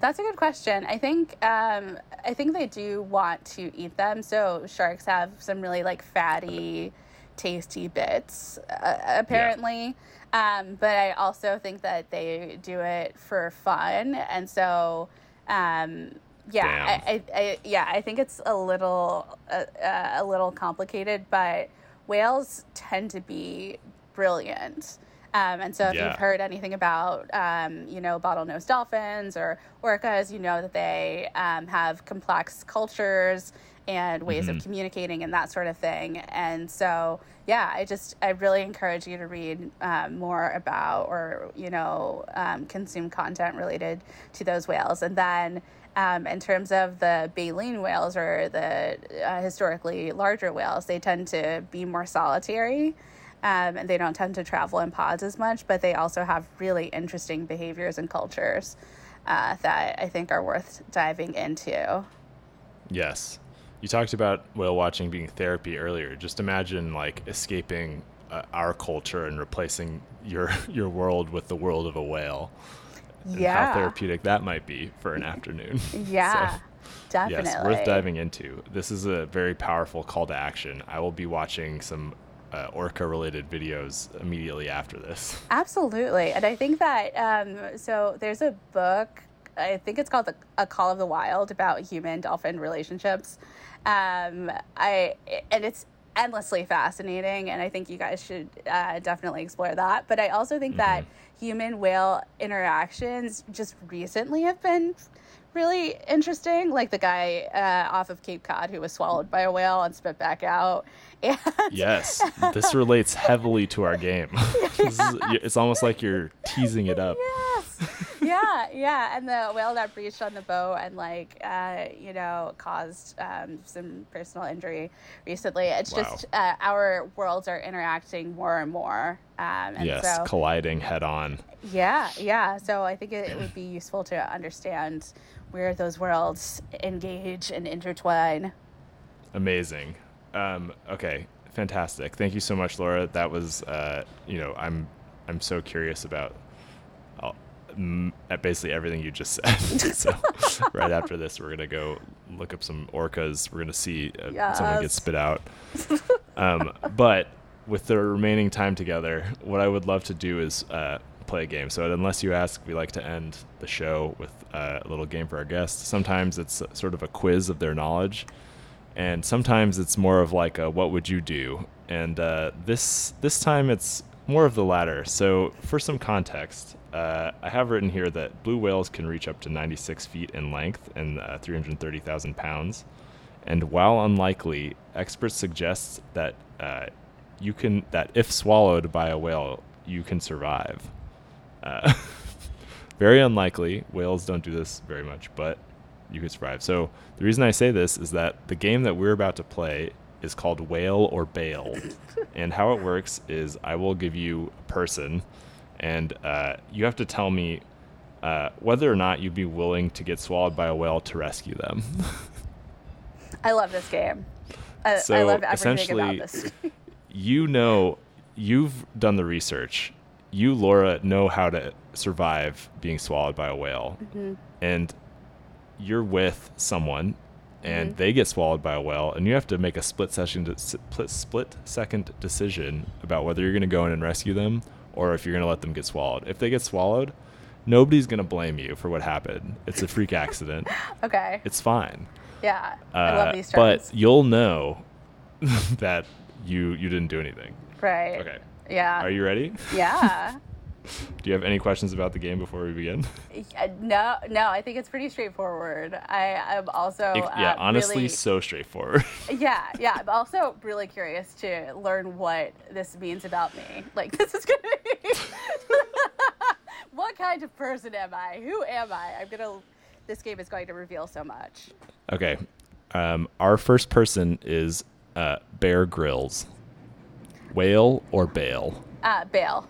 That's a good question. I think um, i think they do want to eat them. So sharks have some really like fatty tasty bits uh, apparently. Yeah. um, but i also think that they do it for fun. And so um, yeah I, I, I, yeah i think it's a little uh, uh, a little complicated but whales tend to be brilliant. Um, and so, if yeah. you've heard anything about, um, you know, bottlenose dolphins or orcas, you know that they um, have complex cultures and ways mm-hmm. of communicating and that sort of thing. And so, yeah, I just, I really encourage you to read um, more about or, you know, um, consume content related to those whales. And then, um, in terms of the baleen whales or the uh, historically larger whales, they tend to be more solitary. Um, and they don't tend to travel in pods as much, but they also have really interesting behaviors and cultures uh, that I think are worth diving into. Yes. You talked about whale watching being therapy earlier. Just imagine like escaping uh, our culture and replacing your your world with the world of a whale and yeah. how therapeutic that might be for an afternoon. Yeah. so, definitely. Yes, worth diving into. This is a very powerful call to action. I will be watching some uh, orca related videos immediately after this. Absolutely. And I think that, um, so there's a book, I think it's called the, A Call of the Wild about human dolphin relationships. Um, I, and it's endlessly fascinating. And I think you guys should uh, definitely explore that. But I also think mm-hmm. that human whale interactions just recently have been really interesting. Like the guy uh, off of Cape Cod who was swallowed by a whale and spit back out. And yes, this relates heavily to our game. is, it's almost like you're teasing it up. Yes. Yeah, yeah, and the whale that breached on the boat and like uh, you know caused um, some personal injury recently. It's Wow. just uh, our worlds are interacting more and more. Um, and yes, so colliding head on. yeah, yeah. So I think it, it would be useful to understand where those worlds engage and intertwine. Amazing. Um, okay, fantastic. Thank you so much, Laura. That was, uh, you know, I'm, I'm so curious about, at basically everything you just said. so, right after this, we're gonna go look up some orcas. We're gonna see uh, someone get spit out. Um, but with the remaining time together, what I would love to do is uh, play a game. So, unless you ask, we like to end the show with uh, a little game for our guests. Sometimes it's sort of a quiz of their knowledge, and sometimes it's more of like a "What would you do?" And uh, this this time it's more of the latter. So, for some context, uh, I have written here that blue whales can reach up to 96 feet in length and uh, 330,000 pounds. And while unlikely, experts suggest that uh, you can that if swallowed by a whale, you can survive. Uh, very unlikely. Whales don't do this very much, but you could survive. So the reason I say this is that the game that we're about to play is called Whale or Bail, and how it works is I will give you a person, and uh, you have to tell me uh, whether or not you'd be willing to get swallowed by a whale to rescue them. I love this game. I, I So, love everything about essentially- this. you know, you've done the research. You, Laura, know how to survive being swallowed by a whale, and you're with someone, and they get swallowed by a whale, and you have to make a split session, split split second decision about whether you're going to go in and rescue them or if you're going to let them get swallowed. If they get swallowed, nobody's going to blame you for what happened. It's a freak accident. okay. It's fine. Yeah. I Uh, love these terms. but you'll know that you you didn't do anything. right. Okay. Yeah. Are you ready? yeah. Do you have any questions about the game before we begin? Uh, No, no, I think it's pretty straightforward. I am also It- yeah, uh, honestly, really, so straightforward. yeah, yeah. I'm also really curious to learn what this means about me. Like, this is gonna be what kind of person am I? Who am I? I'm gonna. This game is going to reveal so much. okay. Um, our first person is uh, Bear Grylls. Whale or Bail? Uh, Bail.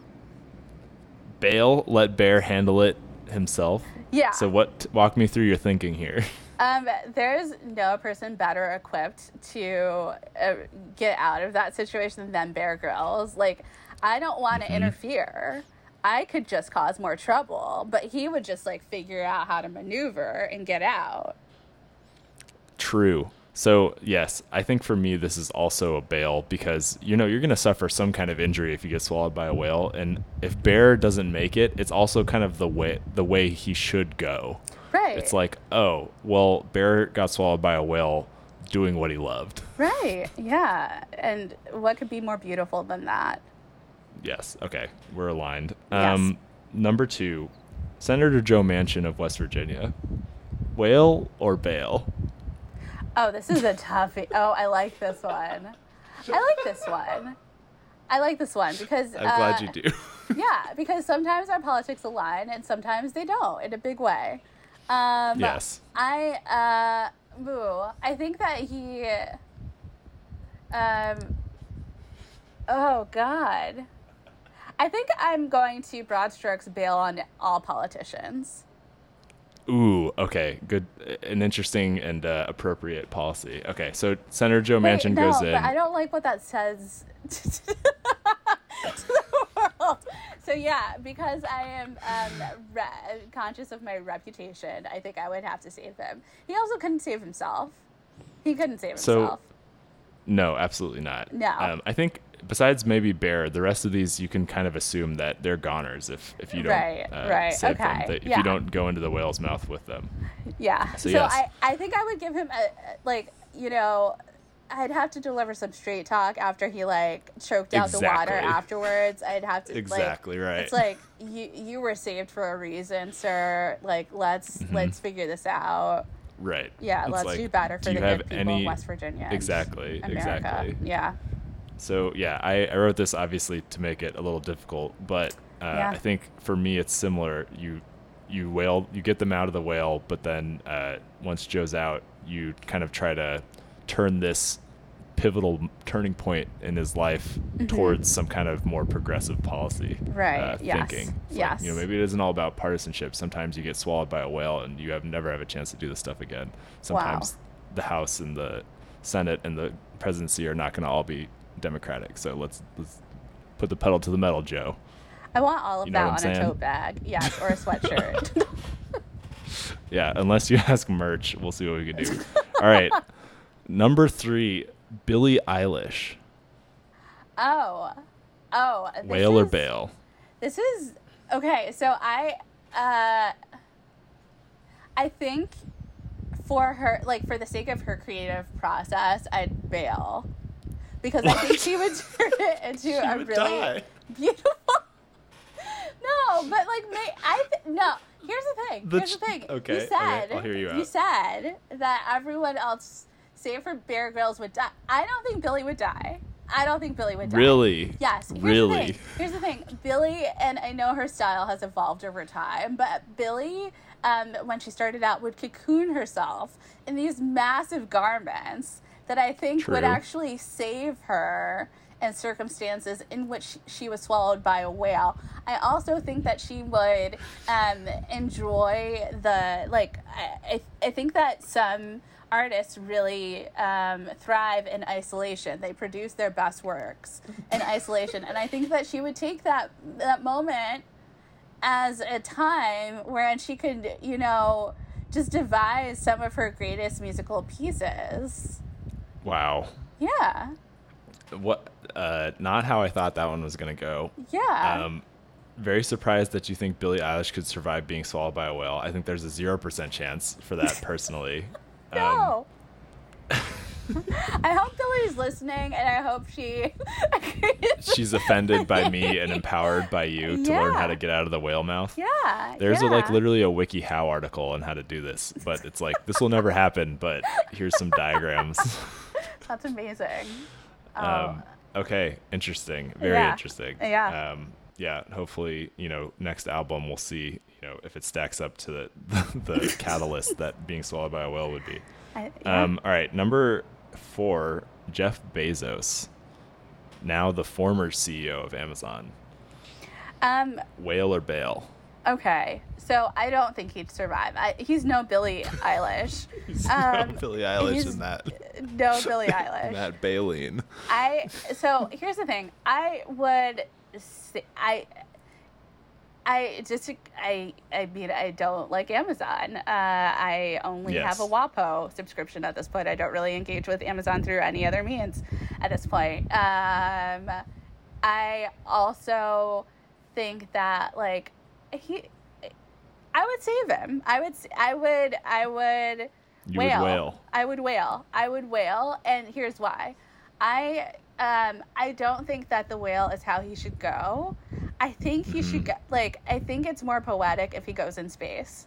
Bail let Bear handle it himself. Yeah. So what? Walk me through your thinking here. Um, there's no person better equipped to uh, get out of that situation than Bear Grylls. Like, I don't want to interfere. I could just cause more trouble, but he would just like figure out how to maneuver and get out. True. So yes, I think for me this is also a bail because you know you're gonna suffer some kind of injury if you get swallowed by a whale, and if Bear doesn't make it, it's also kind of the way the way he should go. Right. It's like, oh, well, Bear got swallowed by a whale doing what he loved. right. Yeah. And what could be more beautiful than that? Yes. Okay, we're aligned. Yes. Um, number two, Senator Joe Manchin of West Virginia, whale or bail? Oh, this is a toughie. Oh, I like this one. I like this one. I like this one because I'm glad uh, you do. Yeah, because sometimes our politics align and sometimes they don't in a big way. Um, yes. I, uh, boo, I think that he, um, oh God. I think I'm going to broad strokes bail on all politicians. Ooh, okay, good, an interesting and uh, appropriate policy. Okay, so Senator Joe Wait, Manchin no, goes in. but I don't like what that says to the world. So yeah, because I am um, re- conscious of my reputation, I think I would have to save him. He also couldn't save himself. He couldn't save So, himself. No, absolutely not. No. Um, I think besides maybe Bear, the rest of these you can kind of assume that they're goners if if you don't Right, uh, right, save them. okay, That if yeah. you don't go into the whale's mouth with them. Yeah. So, So, yes. I, I think I would give him a, like you know. I'd have to deliver some straight talk after he like choked out the water afterwards. I'd have to Exactly like, right. It's like you you were saved for a reason, sir. Like let's let's figure this out. Right. Yeah, Mm-hmm. It's let's like, do better for do the good people any of West Virginia. Exactly. America. Exactly. Yeah. So yeah, I, I wrote this obviously to make it a little difficult, but uh, Yeah. I think for me it's similar. You you whale, you get them out of the whale, but then uh, once Joe's out, you kind of try to turn this pivotal turning point in his life towards some kind of more progressive policy Mm-hmm. Right, uh, yes, thinking. It's yes. you know, maybe it isn't all about partisanship. Sometimes you get swallowed by a whale and you have never have a chance to do this stuff again. Sometimes the House and the Senate and the presidency are not going to all be democratic. So let's let's put the pedal to the metal, Joe. I want all of You that on I'm a tote bag. Yes, or a sweatshirt. Yeah, unless you ask merch, we'll see what we can do. all right. Number 3, Billie Eilish. oh. Oh. Whale or bail? This is okay. So I, uh, I think for her, like for the sake of her creative process, I'd bail because I think she would turn it into a really die. beautiful. no, but like, may, I th- no. Here's the thing. The Here's the thing. okay, you okay, said I'll hear you You said that everyone else, save for Bear Grylls, would die. I don't think Billie would die. I don't think Billie would die. Really? Yes. Here's Really? The thing. Here's the thing. Billie, and I know her style has evolved over time, but Billie, um, when she started out, would cocoon herself in these massive garments that I think would actually save her in circumstances in which she was swallowed by a whale. I also think that she would um, enjoy the like. I, I I think that some artists really um, thrive in isolation. They produce their best works in isolation, and I think that she would take that that moment as a time wherein she could, you know, just devise some of her greatest musical pieces. Wow. Yeah, What uh not how I thought that one was going to go. yeah. Um, very surprised that you think Billie Eilish could survive being swallowed by a whale. I think there's a zero percent chance for that personally. Um, no. I hope Billie's listening, and I hope she. she's offended by me and empowered by you to learn how to get out of the whale mouth. Yeah. There's a, like literally a WikiHow article on how to do this, but it's like this will never happen. But here's some diagrams. That's amazing. Oh, Um, okay, interesting. Very Yeah. interesting. Yeah. Um, yeah. Hopefully, you know, next album we'll see, you know, if it stacks up to the the catalyst that being swallowed by a whale would be. I, yeah. Um, all right, number four, Jeff Bezos, now the former CEO of Amazon. um. Whale or bail? Okay. So I don't think he'd survive. I, he's no Billie Eilish. Um, Billie Eilish he's- in that. No Billie Eilish. Matt Baleen. I so here's the thing. I would say, I I just I I mean I don't like Amazon. Uh, I only Yes. have a WAPO subscription at this point. I don't really engage with Amazon through any other means at this point. Um, I also think that like he. I would save him. I would. I would. I would. You would whale. I would whale. I would whale, and here's why. I um I don't think that the whale is how he should go. I think he should go like I think it's more poetic if he goes in space.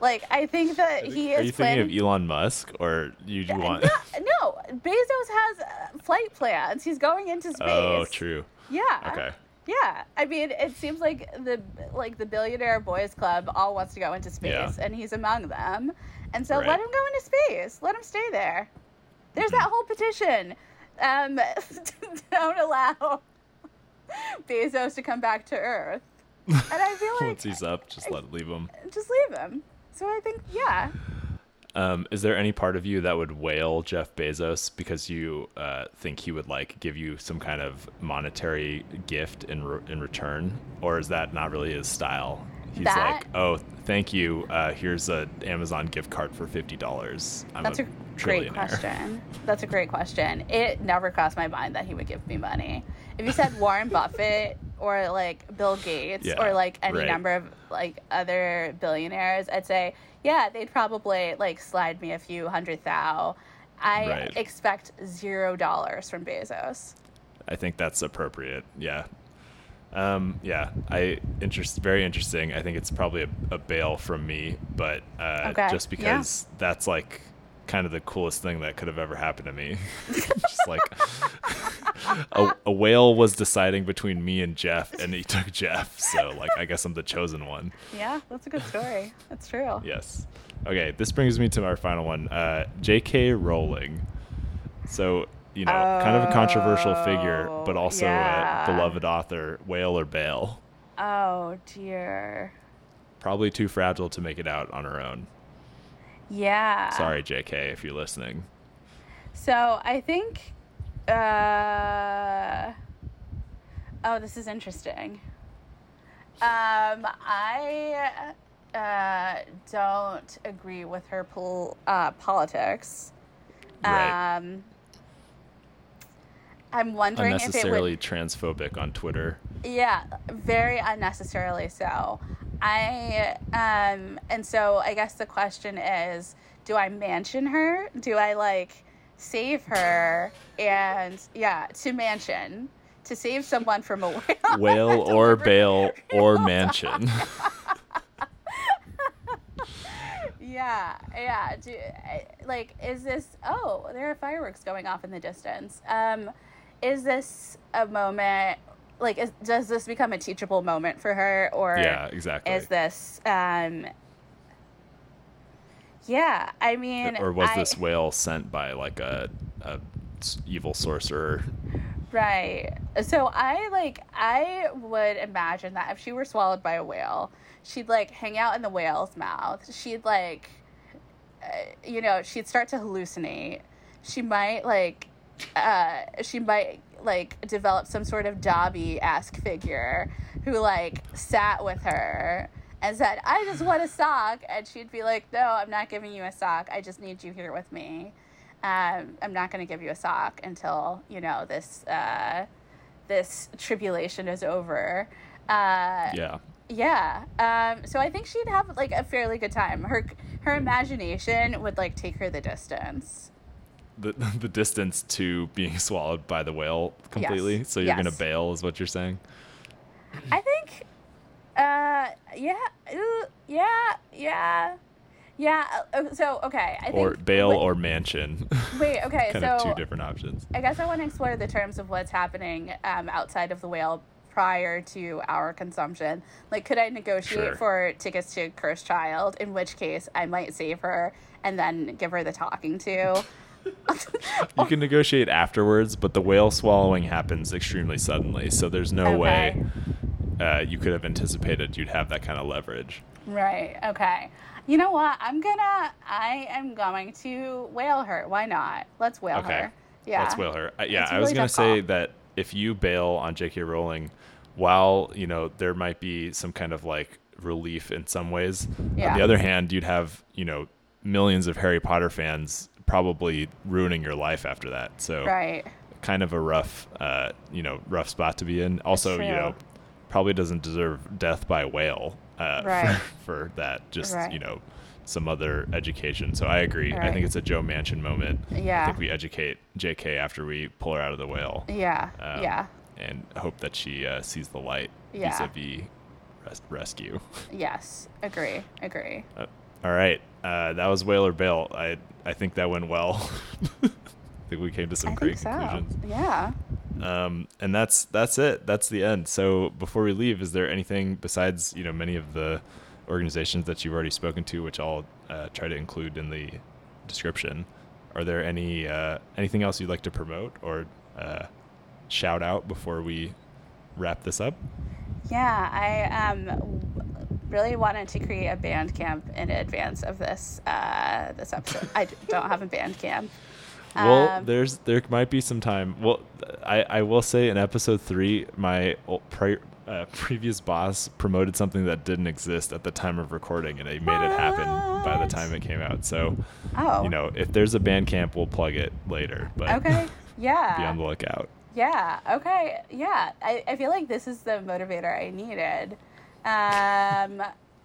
like I think that he Are is Are you planning. thinking of Elon Musk, or you do want? no, no, Bezos has uh, flight plans. He's going into space. oh, true. Yeah. Okay. Yeah, I mean, it seems like the like the billionaire boys club all wants to go into space, Yeah. and he's among them. And so Right. let him go into space. Let him stay there. There's Mm-hmm. that whole petition. Um, don't allow Bezos to come back to Earth. And I feel like Once he's up, just let leave him. just leave him. So I think, yeah, Um, is there any part of you that would whale Jeff Bezos because you uh, think he would like give you some kind of monetary gift in re- in return, or is that not really his style? He's That- like, oh, thank you. Uh, here's a Amazon gift card for fifty dollars. That's a, a, great question. That's a great question. It never crossed my mind that he would give me money. If you said Warren Buffett or like Bill Gates Yeah, or like any right. number of like other billionaires, I'd say, yeah, they'd probably like slide me a few hundred thou. I Right. expect zero dollars from Bezos. I think that's appropriate. Yeah. Um, yeah, I interest very interesting. I think it's probably a, a bail from me, but uh, Okay, just yeah. because that's like kind of the coolest thing that could have ever happened to me. just like a, a whale was deciding between me and Jeff, and he took Jeff. So, like, I guess I'm the chosen one. Yeah, that's a good story. That's true. Yes. Okay, this brings me to our final one. Uh, J.K. Rowling. So, you know, kind of a controversial figure, but Oh, also yeah. a beloved author, whale or bail. Oh dear. Probably too fragile to make it out on her own. Yeah. Sorry, J.K., if you're listening. So I think. Uh, oh, this is interesting. Um, I uh, don't agree with her pol- uh, politics. Right. Um, I'm wondering if it Unnecessarily would. transphobic on Twitter. Yeah, very unnecessarily so. I um and so I guess the question is, do I Manchin her? Do I like save her and yeah, to Manchin to save someone from a whale? Whale or bail or Manchin. yeah, yeah. Do, like, is this? Oh, there are fireworks going off in the distance. Um, is this a moment? Like, is, does this become a teachable moment for her, or yeah, exactly. is this? Um, yeah, I mean, or was I- this whale sent by like a, a evil sorcerer? Right. So I like I would imagine that if she were swallowed by a whale, she'd like hang out in the whale's mouth. She'd like uh, you know, she'd start to hallucinate. She might like uh she might like develop some sort of Dobby-esque figure who like sat with her and said, "I just want a sock." And she'd be like, "No, I'm not giving you a sock. I just need you here with me." um, I'm not going to give you a sock until you know this uh, this tribulation is over. Uh, Yeah. yeah. Um, so I think she'd have like a fairly good time. Her her imagination would like take her the distance. The, the distance to being swallowed by the whale completely. Yes. So you're gonna bail, is what you're saying? I think. Uh, yeah. yeah. Yeah. Yeah. uh, So okay, I think. Or bail wait, or Manchin. wait. Okay. kind so of two different options. I guess I want to explore the terms of what's happening um, outside of the whale prior to our consumption. Like, could I negotiate Sure. for tickets to Cursed Child? In which case, I might save her and then give her the talking to. You can negotiate afterwards, but the whale swallowing happens extremely suddenly. So there's no way uh, you could have anticipated you'd have that kind of leverage. Right. Okay. You know what? I'm gonna. I am going to whale her. Why not? Let's whale Okay. her. Yeah. Let's whale her. Uh, yeah, a I was gonna say call. that if you bail on J.K. Rowling, while, you know, there might be some kind of like relief in some ways, yeah. on the other hand, you'd have, you know, millions of Harry Potter fans probably ruining your life after that. So Right. kind of a rough, uh, you know, rough spot to be in. Also, you know, probably doesn't deserve death by whale uh, Right. for, for that. Just, Right. you know, some other education. So I agree. I think it's a Joe Manchin moment. Yeah. I think we educate JK after we pull her out of the whale. Yeah. um, yeah. And hope that she uh, sees the light Yeah. vis-a-vis res- rescue. Yes. Agree. Agree. Uh, all right. Uh, that was Whaler or Bail. I I think that went well. I think we came to some I great so. conclusions. Yeah. Um, and that's that's it. That's the end. So before we leave, is there anything besides you know many of the organizations that you've already spoken to, which I'll uh, try to include in the description? Are there any uh, anything else you'd like to promote or uh, shout out before we wrap this up? Yeah, I um really wanted to create a Bandcamp in advance of this uh this episode. I don't have a Bandcamp. Well, Um, there's there might be some time. Well, I I will say in episode three, my uh, previous boss promoted something that didn't exist at the time of recording, and he made it happen by the time it came out. So, Oh. you know, if there's a Bandcamp, we'll plug it later. But Okay. Yeah. be on the lookout. Yeah. Okay. Yeah. I, I feel like this is the motivator I needed. Um,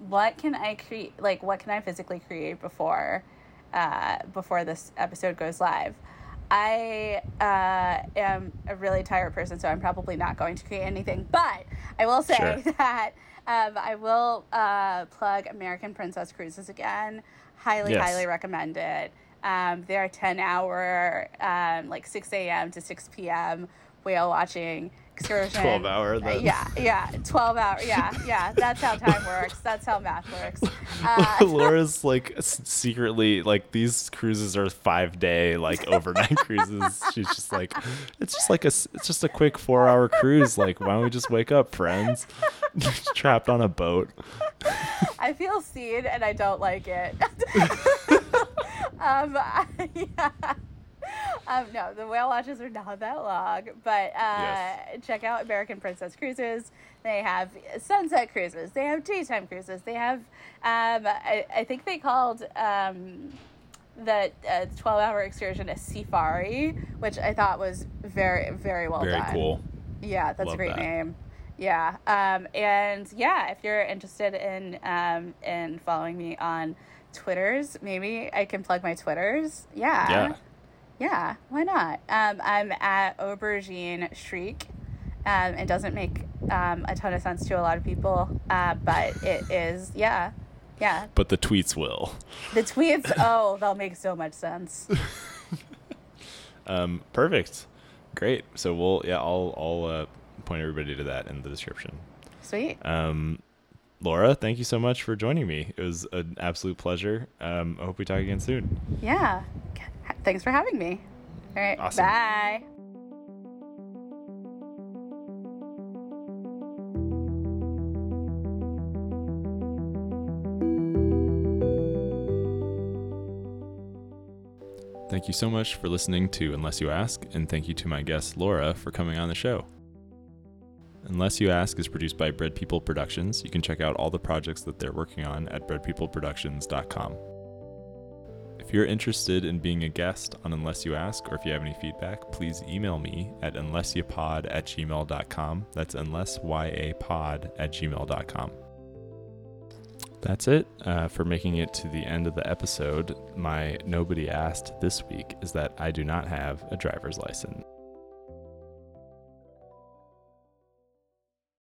what can I create? Like, what can I physically create before, uh, before this episode goes live? I uh, am a really tired person, so I'm probably not going to create anything. But I will say Sure. that um, I will uh, plug American Princess Cruises again. Highly, Yes. highly recommend it. Um, they're 10 hour, um, like 6 a.m. to 6 p.m. whale watching excursion. 12 hour then. Yeah, yeah, 12 hour. Yeah, yeah. That's how time works. That's how math works. Uh, Laura's like secretly like these cruises are five day like overnight cruises. She's just like, it's just like a it's just a quick four hour cruise. Like, why don't we just wake up, friends? Trapped on a boat. I feel seen and I don't like it. um, yeah. Um, no, the whale watches are not that long, but uh, Yes. check out American Princess Cruises. They have sunset cruises. They have daytime cruises. They have, um, I, I think they called um, the uh, 12 hour excursion a safari, which I thought was very, very well Very done. cool. Yeah, that's Love a great that. name. Yeah, um, and yeah, if you're interested in um, in following me on Twitters, maybe I can plug my Twitters. Yeah, Yeah. Yeah, why not? Um, I'm at Aubergine Shriek. Um, it doesn't make um, a ton of sense to a lot of people, uh, but it is. Yeah, yeah. But the tweets will. The tweets, oh, they'll make so much sense. Um, perfect. Great. So we'll yeah, I'll I'll uh, point everybody to that in the description. Sweet. Um, Laura, thank you so much for joining me. It was an absolute pleasure. Um, I hope we talk again soon. Yeah. Thanks for having me. All right. Awesome. Bye. Thank you so much for listening to Unless You Ask, and thank you to my guest Laura for coming on the show. Unless You Ask is produced by Bread People Productions. You can check out all the projects that they're working on at breadpeopleproductions.com. If you're interested in being a guest on Unless You Ask, or if you have any feedback, please email me at unlessyapod at gmail.com. That's unlessyapod at gmail.com. That's it uh, for making it to the end of the episode. My nobody asked this week is that I do not have a driver's license.